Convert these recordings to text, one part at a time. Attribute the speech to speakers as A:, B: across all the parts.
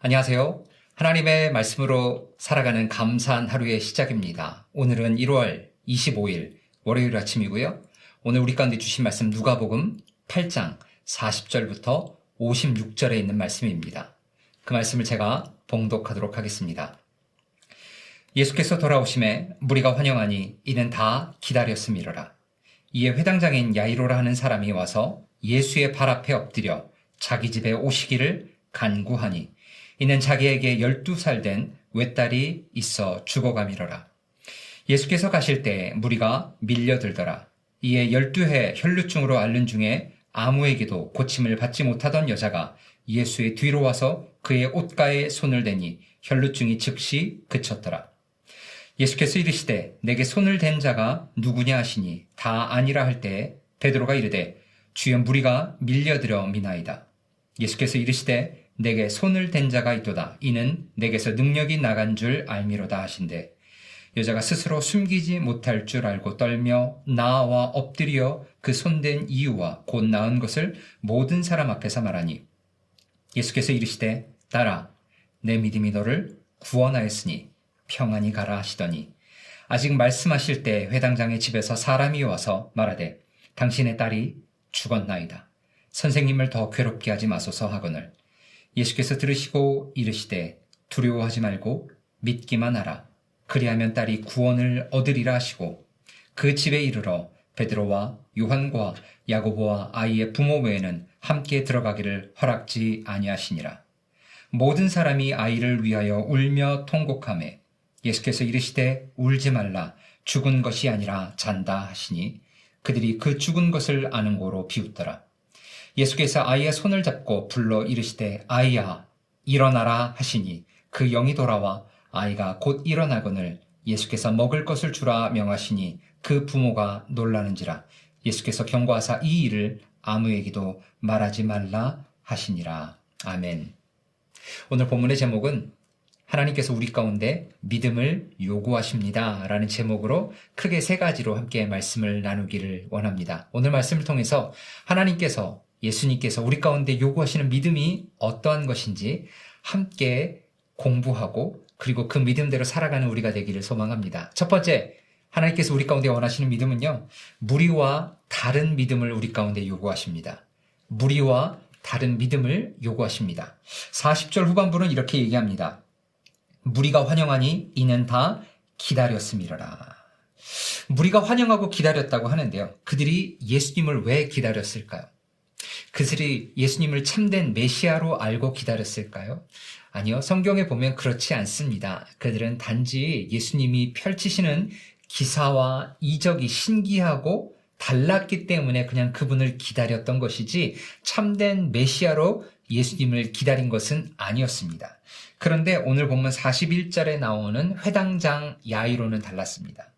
A: 안녕하세요. 하나님의 말씀으로 살아가는 감사한 하루의 시작입니다. 오늘은 1월 25일 월요일 아침이고요. 오늘 우리 가운데 주신 말씀 누가복음 8장 40절부터 56절에 있는 말씀입니다. 그 말씀을 제가 봉독하도록 하겠습니다. 예수께서 돌아오심에 무리가 환영하니 이는 다 기다렸음이로라. 이에 회당장인 야이로라 하는 사람이 와서 예수의 발 앞에 엎드려 자기 집에 오시기를 간구하니 이는 자기에게 12살 된 외딸이 있어 죽어가미러라. 예수께서 가실 때 무리가 밀려들더라. 이에 12해 혈루증으로 앓는 중에 아무에게도 고침을 받지 못하던 여자가 예수의 뒤로 와서 그의 옷가에 손을 대니 혈루증이 즉시 그쳤더라. 예수께서 이르시되 내게 손을 댄 자가 누구냐 하시니 다 아니라 할 때 베드로가 이르되 주연 무리가 밀려들어 미나이다. 예수께서 이르시되 내게 손을 댄 자가 있도다. 이는 내게서 능력이 나간 줄 알미로다 하신대. 여자가 스스로 숨기지 못할 줄 알고 떨며 나와 엎드려 그 손댄 이유와 곧 나은 것을 모든 사람 앞에서 말하니 예수께서 이르시되 따라 내 믿음이 너를 구원하였으니 평안히 가라 하시더니 아직 말씀하실 때 회당장의 집에서 사람이 와서 말하되 당신의 딸이 죽었나이다. 선생님을 더 괴롭게 하지 마소서 하거늘 예수께서 들으시고 이르시되 두려워하지 말고 믿기만 하라. 그리하면 딸이 구원을 얻으리라 하시고 그 집에 이르러 베드로와 요한과 야고보와 아이의 부모 외에는 함께 들어가기를 허락지 아니하시니라. 모든 사람이 아이를 위하여 울며 통곡하매 예수께서 이르시되 울지 말라 죽은 것이 아니라 잔다 하시니 그들이 그 죽은 것을 아는 고로 비웃더라. 예수께서 아이의 손을 잡고 불러 이르시되 아이야 일어나라 하시니 그 영이 돌아와 아이가 곧 일어나거늘 예수께서 먹을 것을 주라 명하시니 그 부모가 놀라는지라 예수께서 경고하사 이 일을 아무에게도 말하지 말라 하시니라 아멘. 오늘 본문의 제목은 하나님께서 우리 가운데 믿음을 요구하십니다. 라는 제목으로 크게 세 가지로 함께 말씀을 나누기를 원합니다. 오늘 말씀을 통해서 하나님께서 예수님께서 우리 가운데 요구하시는 믿음이 어떠한 것인지 함께 공부하고 그리고 그 믿음대로 살아가는 우리가 되기를 소망합니다. 첫 번째, 하나님께서 우리 가운데 원하시는 믿음은요, 무리와 다른 믿음을 우리 가운데 요구하십니다. 무리와 다른 믿음을 요구하십니다. 40절 후반부는 이렇게 얘기합니다. 무리가 환영하니 이는 다 기다렸음이라. 무리가 환영하고 기다렸다고 하는데요. 그들이 예수님을 왜 기다렸을까요? 그들이 예수님을 참된 메시아로 알고 기다렸을까요? 아니요. 성경에 보면 그렇지 않습니다. 그들은 단지 예수님이 펼치시는 기사와 이적이 신기하고 달랐기 때문에 그냥 그분을 기다렸던 것이지 참된 메시아로 예수님을 기다린 것은 아니었습니다. 그런데 오늘 보면 41절에 나오는 회당장 야이로는 달랐습니다.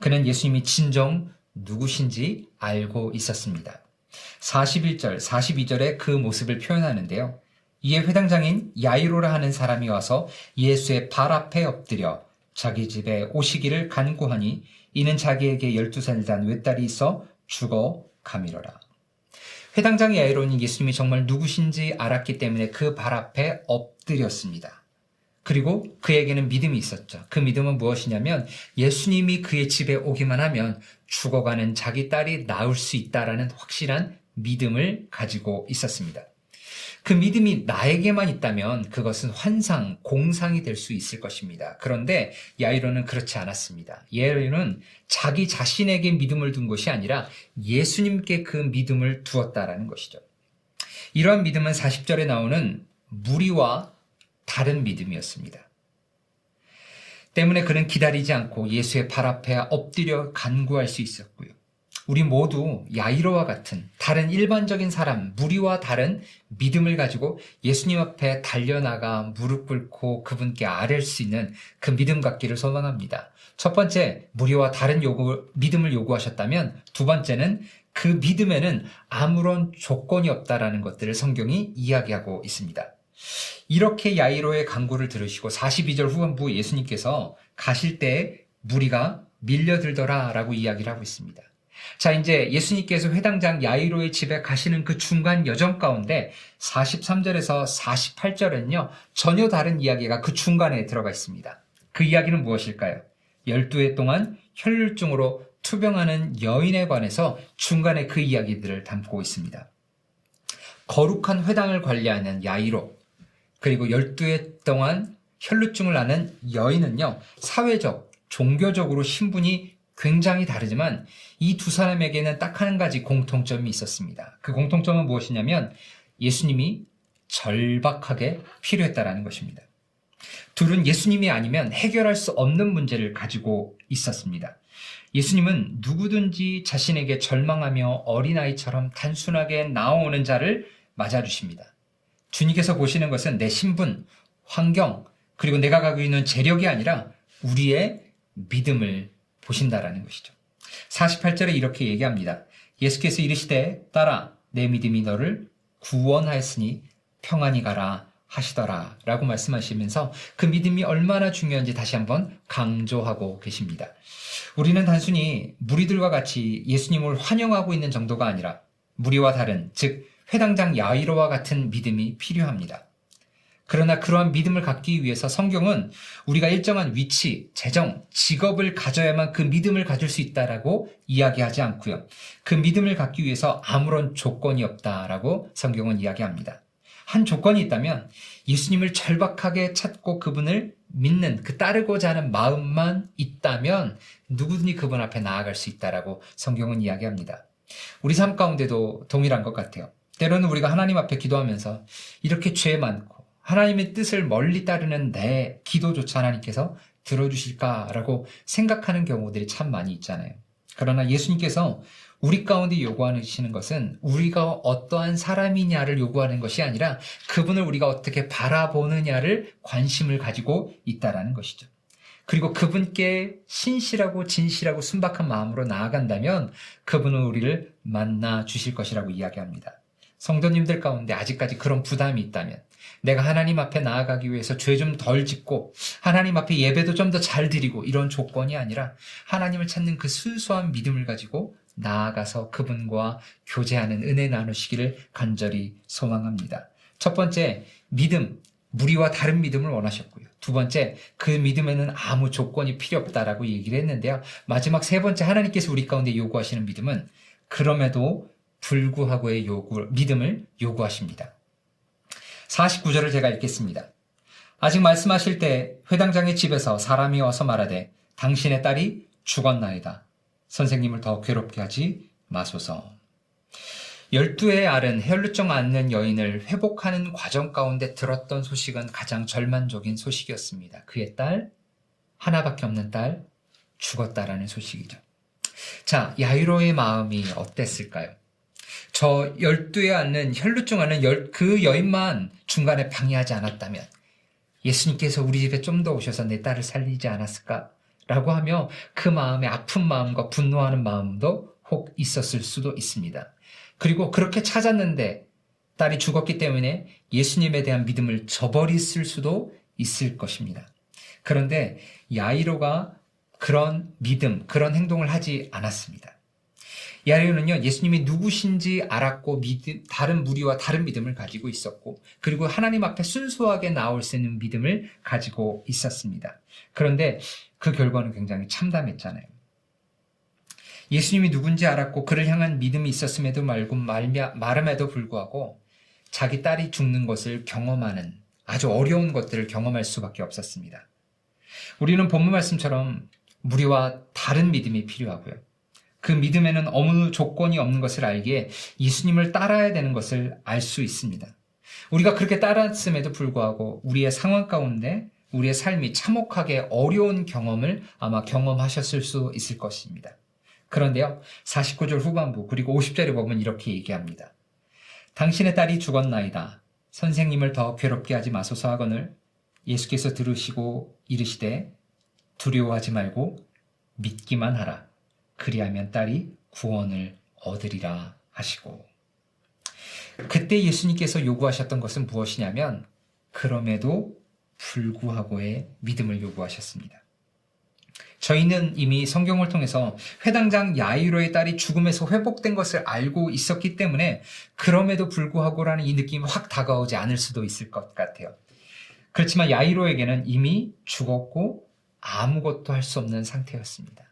A: 그는 예수님이 진정 누구신지 알고 있었습니다. 41절, 42절에 그 모습을 표현하는데요. 이에 회당장인 야이로라 하는 사람이 와서 예수의 발 앞에 엎드려 자기 집에 오시기를 간구하니 이는 자기에게 12살 단 외딸이 있어 죽어 가미러라. 회당장 야이로는 예수님이 정말 누구신지 알았기 때문에 그 발 앞에 엎드렸습니다. 그리고 그에게는 믿음이 있었죠. 그 믿음은 무엇이냐면 예수님이 그의 집에 오기만 하면 죽어가는 자기 딸이 나을 수 있다라는 확실한 믿음을 가지고 있었습니다. 그 믿음이 나에게만 있다면 그것은 환상, 공상이 될 수 있을 것입니다. 그런데 야이로는 그렇지 않았습니다. 야이로는 자기 자신에게 믿음을 둔 것이 아니라 예수님께 그 믿음을 두었다라는 것이죠. 이러한 믿음은 40절에 나오는 무리와 다른 믿음이었습니다. 때문에 그는 기다리지 않고 예수의 발 앞에 엎드려 간구할 수 있었고요. 우리 모두 야이로와 같은 다른 일반적인 사람, 무리와 다른 믿음을 가지고 예수님 앞에 달려나가 무릎 꿇고 그분께 아랠 수 있는 그 믿음 갖기를 소망합니다. 첫 번째, 무리와 다른 요구, 믿음을 요구하셨다면 두 번째는 그 믿음에는 아무런 조건이 없다라는 것들을 성경이 이야기하고 있습니다. 이렇게 야이로의 강구를 들으시고 42절 후반부 예수님께서 가실 때 무리가 밀려들더라 라고 이야기를 하고 있습니다. 자, 이제 예수님께서 회당장 야이로의 집에 가시는 그 중간 여정 가운데 43절에서 48절은요, 전혀 다른 이야기가 그 중간에 들어가 있습니다. 그 이야기는 무엇일까요? 12해 동안 혈류증으로 투병하는 여인에 관해서 중간에 그 이야기들을 담고 있습니다. 거룩한 회당을 관리하는 야이로, 그리고 12해 동안 혈류증을 앓는 여인은요, 사회적, 종교적으로 신분이 굉장히 다르지만 이 두 사람에게는 딱 한 가지 공통점이 있었습니다. 그 공통점은 무엇이냐면 예수님이 절박하게 필요했다라는 것입니다. 둘은 예수님이 아니면 해결할 수 없는 문제를 가지고 있었습니다. 예수님은 누구든지 자신에게 절망하며 어린아이처럼 단순하게 나오는 자를 맞아주십니다. 주님께서 보시는 것은 내 신분, 환경, 그리고 내가 가지고 있는 재력이 아니라 우리의 믿음을 보신다라는 것이죠. 48절에 이렇게 얘기합니다. 예수께서 이르시되 따라 내 믿음이 너를 구원하였으니 평안히 가라 하시더라 라고 말씀하시면서 그 믿음이 얼마나 중요한지 다시 한번 강조하고 계십니다. 우리는 단순히 무리들과 같이 예수님을 환영하고 있는 정도가 아니라 무리와 다른 즉 회당장 야이로와 같은 믿음이 필요합니다. 그러나 그러한 믿음을 갖기 위해서 성경은 우리가 일정한 위치, 재정, 직업을 가져야만 그 믿음을 가질 수 있다라고 이야기하지 않고요. 그 믿음을 갖기 위해서 아무런 조건이 없다라고 성경은 이야기합니다. 한 조건이 있다면 예수님을 절박하게 찾고 그분을 믿는 그 따르고자 하는 마음만 있다면 누구든지 그분 앞에 나아갈 수 있다라고 성경은 이야기합니다. 우리 삶 가운데도 동일한 것 같아요. 때로는 우리가 하나님 앞에 기도하면서 이렇게 죄 많고 하나님의 뜻을 멀리 따르는 내 기도조차 하나님께서 들어주실까라고 생각하는 경우들이 참 많이 있잖아요. 그러나 예수님께서 우리 가운데 요구하시는 것은 우리가 어떠한 사람이냐를 요구하는 것이 아니라 그분을 우리가 어떻게 바라보느냐를 관심을 가지고 있다라는 것이죠. 그리고 그분께 신실하고 진실하고 순박한 마음으로 나아간다면 그분은 우리를 만나 주실 것이라고 이야기합니다. 성도님들 가운데 아직까지 그런 부담이 있다면 내가 하나님 앞에 나아가기 위해서 죄 좀 덜 짓고 하나님 앞에 예배도 좀 더 잘 드리고 이런 조건이 아니라 하나님을 찾는 그 순수한 믿음을 가지고 나아가서 그분과 교제하는 은혜 나누시기를 간절히 소망합니다. 첫 번째, 믿음, 무리와 다른 믿음을 원하셨고요. 두 번째, 그 믿음에는 아무 조건이 필요 없다라고 얘기를 했는데요. 마지막 세 번째, 하나님께서 우리 가운데 요구하시는 믿음은 그럼에도 불구하고의 요구, 믿음을 요구하십니다. 49절을 제가 읽겠습니다. 아직 말씀하실 때 회당장의 집에서 사람이 와서 말하되 당신의 딸이 죽었나이다. 선생님을 더 괴롭게 하지 마소서. 열두의 알은 혈루증 앓는 여인을 회복하는 과정 가운데 들었던 소식은 가장 절만적인 소식이었습니다. 그의 딸, 하나밖에 없는 딸, 죽었다라는 소식이죠. 자, 야이로의 마음이 어땠을까요? 저 열두에 앉는 혈루증 앓는 그 여인만 중간에 방해하지 않았다면 예수님께서 우리 집에 좀 더 오셔서 내 딸을 살리지 않았을까? 라고 하며 그 마음에 아픈 마음과 분노하는 마음도 혹 있었을 수도 있습니다. 그리고 그렇게 찾았는데 딸이 죽었기 때문에 예수님에 대한 믿음을 저버렸을 수도 있을 것입니다. 그런데 야이로가 그런 믿음, 그런 행동을 하지 않았습니다. 야레오는요, 예수님이 누구신지 알았고, 믿음, 다른 무리와 다른 믿음을 가지고 있었고, 그리고 하나님 앞에 순수하게 나올 수 있는 믿음을 가지고 있었습니다. 그런데 그 결과는 굉장히 참담했잖아요. 예수님이 누군지 알았고, 그를 향한 믿음이 있었음에도 말고, 말음에도 불구하고, 자기 딸이 죽는 것을 경험하는 아주 어려운 것들을 경험할 수밖에 없었습니다. 우리는 본문 말씀처럼 무리와 다른 믿음이 필요하고요. 그 믿음에는 어느 조건이 없는 것을 알기에 예수님을 따라야 되는 것을 알 수 있습니다. 우리가 그렇게 따랐음에도 불구하고 우리의 상황 가운데 우리의 삶이 참혹하게 어려운 경험을 아마 경험하셨을 수 있을 것입니다. 그런데요, 49절 후반부 그리고 50절에 보면 이렇게 얘기합니다. 당신의 딸이 죽었나이다. 선생님을 더 괴롭게 하지 마소서 하거늘 예수께서 들으시고 이르시되 두려워하지 말고 믿기만 하라. 그리하면 딸이 구원을 얻으리라 하시고 그때 예수님께서 요구하셨던 것은 무엇이냐면 그럼에도 불구하고의 믿음을 요구하셨습니다. 저희는 이미 성경을 통해서 회당장 야이로의 딸이 죽음에서 회복된 것을 알고 있었기 때문에 그럼에도 불구하고라는 이 느낌이 확 다가오지 않을 수도 있을 것 같아요. 그렇지만 야이로에게는 이미 죽었고 아무것도 할 수 없는 상태였습니다.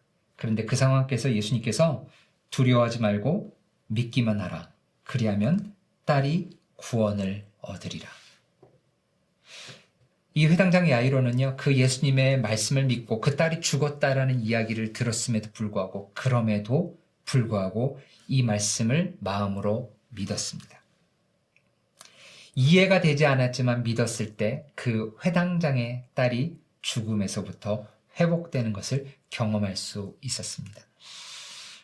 A: 그런데 그 상황에서 예수님께서 두려워하지 말고 믿기만 하라. 그리하면 딸이 구원을 얻으리라. 이 회당장 야이로는요, 그 예수님의 말씀을 믿고 그 딸이 죽었다라는 이야기를 들었음에도 불구하고, 그럼에도 불구하고 이 말씀을 마음으로 믿었습니다. 이해가 되지 않았지만 믿었을 때 그 회당장의 딸이 죽음에서부터 회복되는 것을 경험할 수 있었습니다.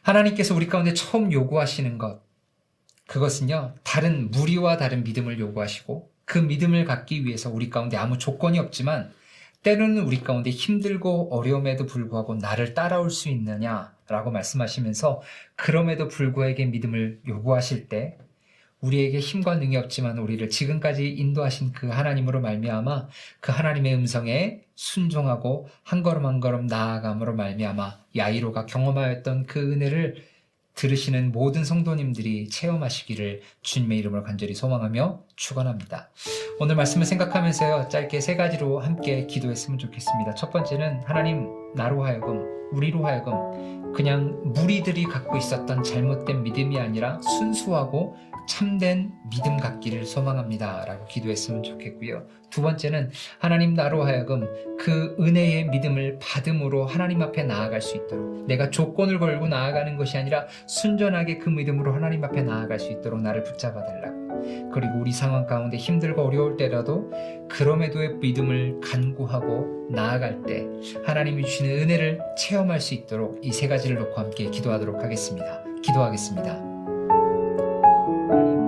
A: 하나님께서 우리 가운데 처음 요구하시는 것, 그것은요, 다른 무리와 다른 믿음을 요구하시고 그 믿음을 갖기 위해서 우리 가운데 아무 조건이 없지만 때로는 우리 가운데 힘들고 어려움에도 불구하고 나를 따라올 수 있느냐라고 말씀하시면서 그럼에도 불구하게 믿음을 요구하실 때 우리에게 힘과 능이 없지만 우리를 지금까지 인도하신 그 하나님으로 말미암아 그 하나님의 음성에 순종하고 한 걸음 한 걸음 나아감으로 말미암아 야이로가 경험하였던 그 은혜를 들으시는 모든 성도님들이 체험하시기를 주님의 이름으로 간절히 소망하며 축원합니다. 오늘 말씀을 생각하면서요. 짧게 세 가지로 함께 기도했으면 좋겠습니다. 첫 번째는 하나님 나로 하여금 우리로 하여금 그냥 무리들이 갖고 있었던 잘못된 믿음이 아니라 순수하고 참된 믿음 갖기를 소망합니다. 라고 기도했으면 좋겠고요. 두 번째는 하나님 나로 하여금 그 은혜의 믿음을 받음으로 하나님 앞에 나아갈 수 있도록 내가 조건을 걸고 나아가는 것이 아니라 순전하게 그 믿음으로 하나님 앞에 나아갈 수 있도록 나를 붙잡아 달라고. 그리고 우리 상황 가운데 힘들고 어려울 때라도 그럼에도의 믿음을 간구하고 나아갈 때 하나님이 주시는 은혜를 체험할 수 있도록 이 세 가지를 놓고 함께 기도하도록 하겠습니다. 기도하겠습니다. Thank you.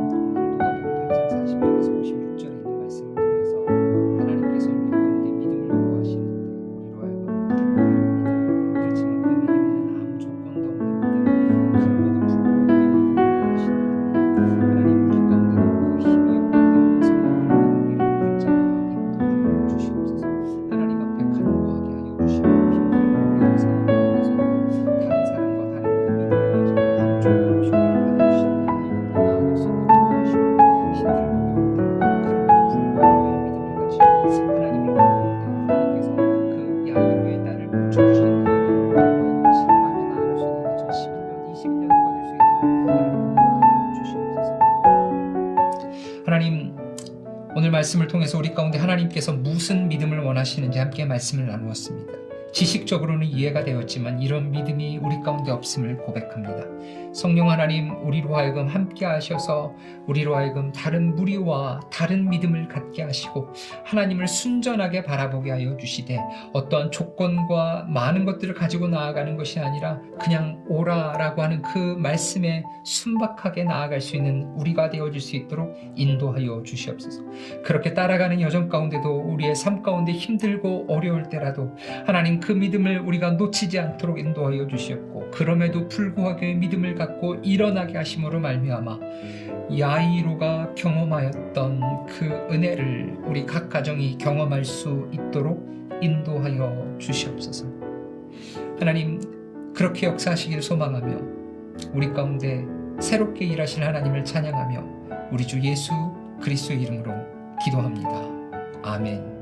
A: 말씀을 통해서 우리 가운데 하나님께서 무슨 믿음을 원하시는지 함께 말씀을 나누었습니다. 지식적으로는 이해가 되었지만 이런 믿음이 우리 가운데 없음을 고백합니다. 성령 하나님 우리로 하여금 함께 하셔서 우리로 하여금 다른 무리와 다른 믿음을 갖게 하시고 하나님을 순전하게 바라보게 하여 주시되 어떠한 조건과 많은 것들을 가지고 나아가는 것이 아니라 그냥 오라라고 하는 그 말씀에 순박하게 나아갈 수 있는 우리가 되어줄 수 있도록 인도하여 주시옵소서. 그렇게 따라가는 여정 가운데도 우리의 삶 가운데 힘들고 어려울 때라도 하나님 그 믿음을 우리가 놓치지 않도록 인도하여 주시옵고 그럼에도 불구하게 믿음을 갖고 일어나게 하심으로 말미암아 야이로가 경험하였던 그 은혜를 우리 각 가정이 경험할 수 있도록 인도하여 주시옵소서. 하나님 그렇게 역사하시기를 소망하며 우리 가운데 새롭게 일하실 하나님을 찬양하며 우리 주 예수 그리스도의 이름으로 기도합니다. 아멘.